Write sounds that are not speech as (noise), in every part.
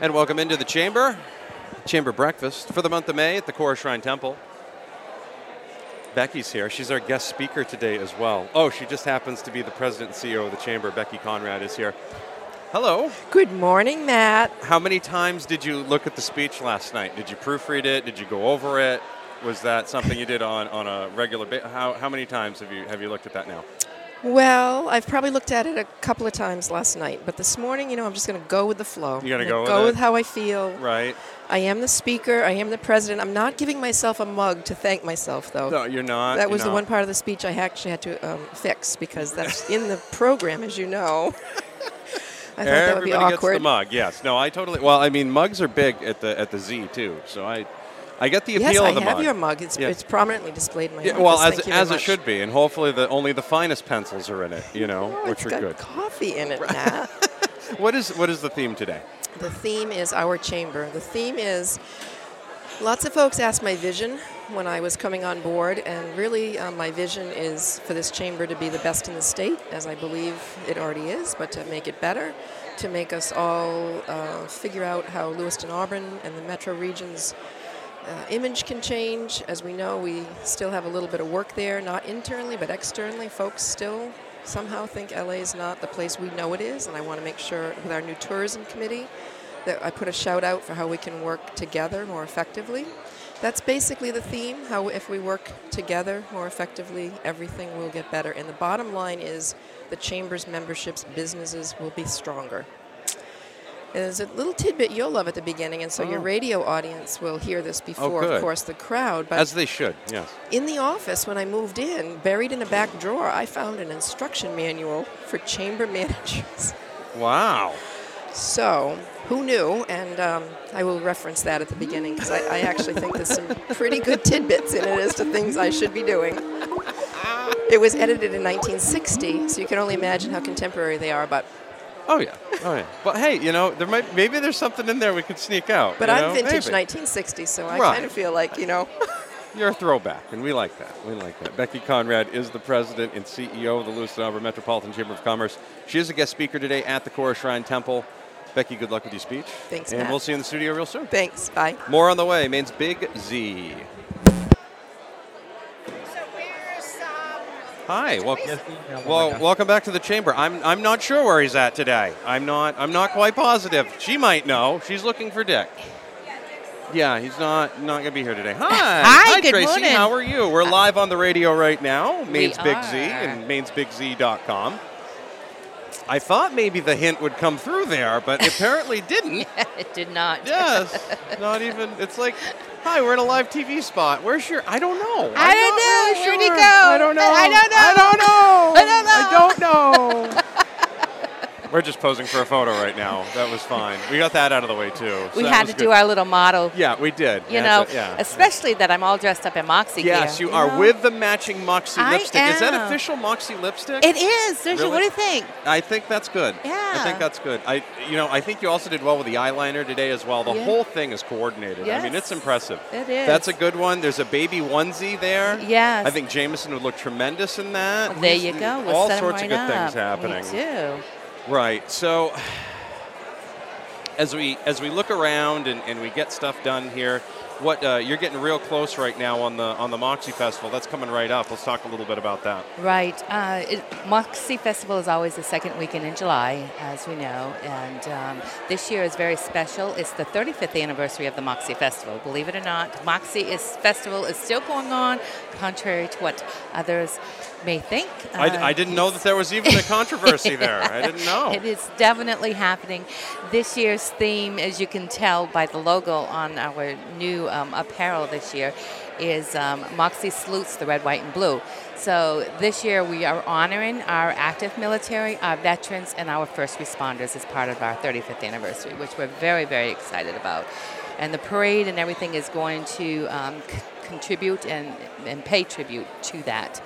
And welcome into the chamber, chamber breakfast for the month of May at the Kora Shrine Temple. Becky's here. She's our guest speaker today as well. Oh, she just happens to be the president and CEO of the chamber. Becky Conrad is here. Hello. Good morning, Matt. How many times did you look at the speech last night? Did you proofread it? Did you go over it? Was that something you did on, on a regular basis? How, how many times have you have you looked at that now? Well, I've probably looked at it a couple of times last night, but this morning, you know, I'm just going to go with the flow. You're going to go with go it? with how I feel. Right. I am the speaker. I am the president. I'm not giving myself a mug to thank myself, though. No, you're not. that was the not. one part of the speech I actually had to um, fix because that's in the program, as you know. (laughs) I thought that would be Everybody awkward. gets the mug. Yes. No, I totally. Well, I mean, mugs are big at the at the Z too. So I, I get the appeal yes, I of the have mug. your mug. It's, Yeah. it's prominently displayed in my Yeah, office. well, as, Thank as it should be, and hopefully the only the finest pencils are in it. You know, which are got good. coffee in it, Matt. (laughs) What is what is the theme today? The theme is our chamber. The theme is lots of folks asked my vision when I was coming on board, and really um, my vision is for this chamber to be the best in the state, as I believe it already is, but to make it better, to make us all uh, figure out how Lewiston Auburn and the metro region's uh, image can change. As we know, we still have a little bit of work there, not internally, but externally. Folks still somehow think LA is not the place we know it is, and I want to make sure with our new tourism committee that I put a shout out for how we can work together more effectively. That's basically the theme. How if we work together more effectively, everything will get better. And the bottom line is the chamber's memberships, businesses will be stronger. There's a little tidbit you'll love at the beginning, and so your Oh. radio audience will hear this before, good. of course, the crowd. But As they should. Yes. in the office, when I moved in, buried in a back drawer, I found an instruction manual for chamber (laughs) managers. Wow. So, who knew? And um, I will reference that at the beginning because I, I actually think there's some pretty good tidbits in it as to things I should be doing. It was edited in 1960, so you can only imagine how contemporary they are. But Oh yeah. Oh yeah. But hey, you know, there might maybe there's something in there we could sneak out. but I'm know? vintage Maybe. 1960, so I Right. kind of feel like you know. (laughs) You're a throwback, and we like that. We like that. Becky Conrad is the president and CEO of the Lewiston Auburn Metropolitan Chamber of Commerce. She is a guest speaker today at the Kora Shrine Temple. Becky, good luck with your speech. Thanks, And Matt. we'll see you in the studio real soon. Thanks. Bye. More on the way. Maine's Big Z. Hi. Well, well, welcome back to the chamber. I'm, I'm not sure where he's at today. I'm not I'm not quite positive. She might know. She's looking for Dick. Yeah, he's not not gonna be here today. Hi. (laughs) Hi, good Tracy. morning. How are you? We're uh, live on the radio right now. Maine's Big Z are. and mainsbigz.com. I thought maybe the hint would come through there, but (laughs) apparently didn't. it did not. Yes, (laughs) not even. It's like, hi, we're in a live TV spot. Where's your? I don't know. I I'm don't know. really Where'd he go? I don't know. I don't know. I don't know. I don't know. I don't know. We're just posing for a photo right now. That was fine. We got that out of the way too. so we that had to good. do our little model. Yeah, we did. You know, it, yeah. especially that I'm all dressed up in Moxie Yes, gear. you are know? with the matching Moxie I lipstick. Is that official Moxie lipstick? It is. There's Really? What do you think? I think that's good. Yeah. I think that's good. I, you know, I think you also did well with the eyeliner today as well. The Yeah. whole thing is coordinated. I mean, it's impressive. It is. That's a good one. There's a baby onesie there. Yes. I think Jameson would look tremendous in that. Well, there He's- you go. We'll All set 'em sorts right of good things happening. Me too. Right. So as we as we look around and, and we get stuff done here, what uh, you're getting real close right now on the on the Moxie Festival. That's coming right up. Let's talk a little bit about that. Right. Uh, it, Moxie Festival is always the second weekend in July, as we know, and um, this year is very special. It's the 35th anniversary of the Moxie Festival. Believe it or not, Moxie is festival is still going on, contrary to what others may think. I, Uh, I didn't know that there was even a controversy (laughs) there. I didn't know. It is definitely happening. This year's theme, as you can tell by the logo on our new new um, apparel this year is um, Moxie Salutes the Red, White, and Blue. So this year we are honoring our active military, our veterans, and our first responders as part of our 35th anniversary, which we're very, very excited about. And the parade and everything is going to um, c- contribute and, and pay tribute to that.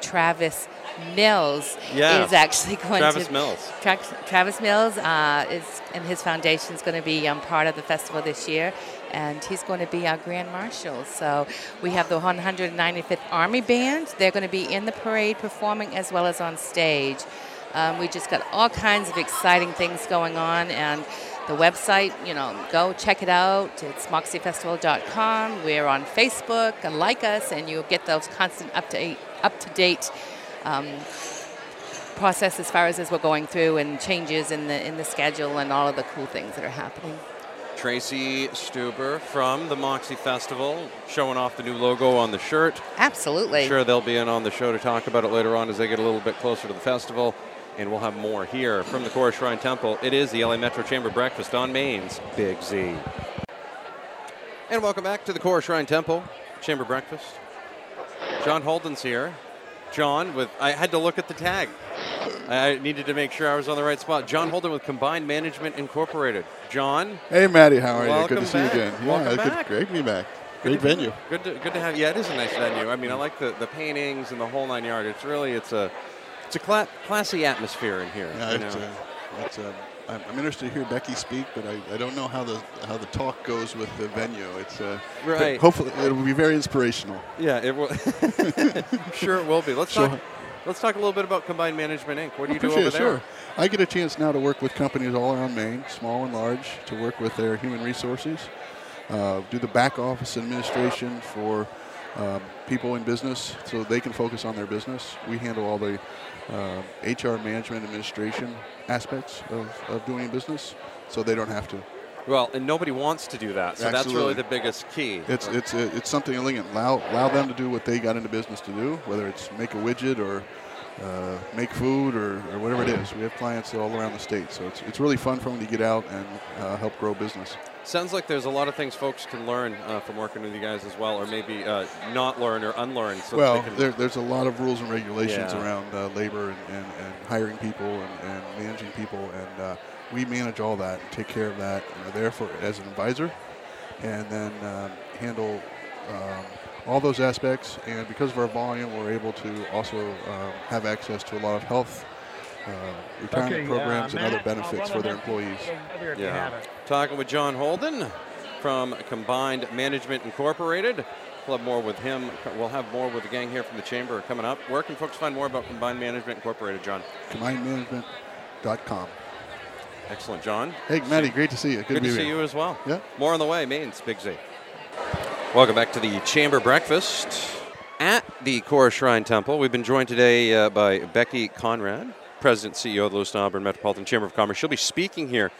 Travis Mills Yeah. is actually going to Travis to Mills. Tra- Travis Mills uh, is and his foundation is going to be um, part of the festival this year, and he's going to be our grand marshal. So we have the 195th Army Band. They're going to be in the parade performing as well as on stage. Um, we just got all kinds of exciting things going on, and the website, you know, go check it out. It's moxiefestival.com. We're on Facebook. and Like us, and you'll get those constant up to up to date um, process as far as as we're going through and changes in the in the schedule and all of the cool things that are happening. Tracy Stuber from the Moxie Festival, showing off the new logo on the shirt. Absolutely. I'm sure they'll be in on the show to talk about it later on as they get a little bit closer to the festival. And we'll have more here from the Kora Shrine Temple. It is the LA Metro Chamber Breakfast on Maine's Big Z. And welcome back to the Kora Shrine Temple Chamber Breakfast. John Holden's here. John, with I had to look at the tag. I needed to make sure I was on the right spot. John Holden with Combined Management Incorporated. John, Hey, Maddie, how are you? Good to see you again. Welcome yeah, good, back. great to be back. Good Great to- venue. Good to, good to have. Yeah, it is a nice venue. I mean, I like the, the paintings and the whole nine yard. It's really it's a it's a cla- classy atmosphere in here. Yeah, it's, know. uh, it's, uh, I'm, I'm interested to hear Becky speak, but I, I don't know how the how the talk goes with the venue. It's uh, but Right. Hopefully, it'll be very inspirational. yeah, it will. (laughs) sure, it will be. Let's Sure. talk. Let's talk a little bit about Combined Management Inc. What do you do over it, there? Sure. I get a chance now to work with companies all around Maine, small and large, to work with their human resources, uh, do the back office administration for um, people in business so they can focus on their business. We handle all the uh, HR management administration aspects of, of doing business so they don't have to. Well, and nobody wants to do that, so that's really the biggest key. It's it's it's something elegant. Allow allow them to do what they got into business to do, whether it's make a widget or uh, make food or, or whatever it is. We have clients all around the state, so it's it's really fun for them to get out and uh, help grow business. Sounds like there's a lot of things folks can learn uh, from working with you guys as well, or maybe uh, not learn or unlearn. So well, there, there's a lot of rules and regulations Yeah. around uh, labor and, and, and hiring people and, and managing people, and uh, we manage all that take care of that. And are there for as an advisor, and then um, handle um, all those aspects. And because of our volume, we're able to also um, have access to a lot of health, uh, retirement Okay, programs, uh, and other benefits for their employees. over if you Yeah. Talking with John Holden from Combined Management Incorporated. We'll have more with him. We'll have more with the gang here from the chamber coming up. Where can folks find more about Combined Management Incorporated, John? CombinedManagement.com. Excellent, John. Hey, Maddie, great to see you. Good, Good to to see you as well. Yeah. More on the way. Maine's Big Z. Welcome back to the Chamber Breakfast at the Kora Shrine Temple. We've been joined today uh, by Becky Conrad, President CEO of the Lewiston Auburn Metropolitan Chamber of Commerce. She'll be speaking here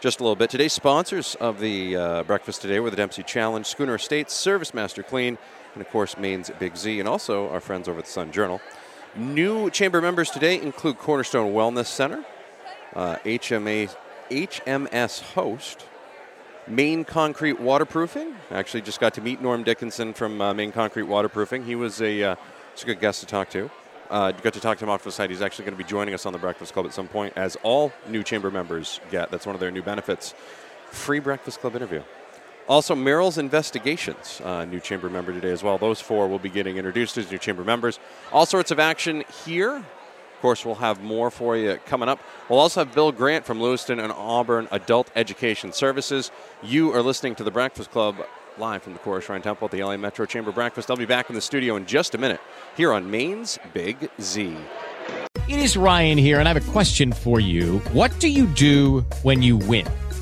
just a little bit. Today's sponsors of the uh, breakfast today were the Dempsey Challenge, Schooner Estates, Service Master Clean, and of course Maine's Big Z, and also our friends over at the Sun Journal. New chamber members today include Cornerstone Wellness Center, uh, HMA, HMS Host, Maine Concrete Waterproofing. I actually just got to meet Norm Dickinson from uh, Concrete Waterproofing. He was a, uh, he's a good guest to talk to. Uh, got to talk to him off the side. He's actually going to be joining us on the Breakfast Club at some point, as all new chamber members get. That's one of their new benefits. Free Breakfast Club interview. Also, Merrill's Investigations, uh, new chamber member today as well. Those four will be getting introduced as new chamber members. All sorts of action here. Course, we'll have more for you coming up. We'll also have Bill Grant from Lewiston and Auburn Adult Education Services. You are listening to the Breakfast Club live from the Kora Shrine Temple at the LA Metro Chamber Breakfast. I'll be back in the studio in just a minute here on Maine's Big Z. It is Ryan here, and I have a question for you. What do you do when you win?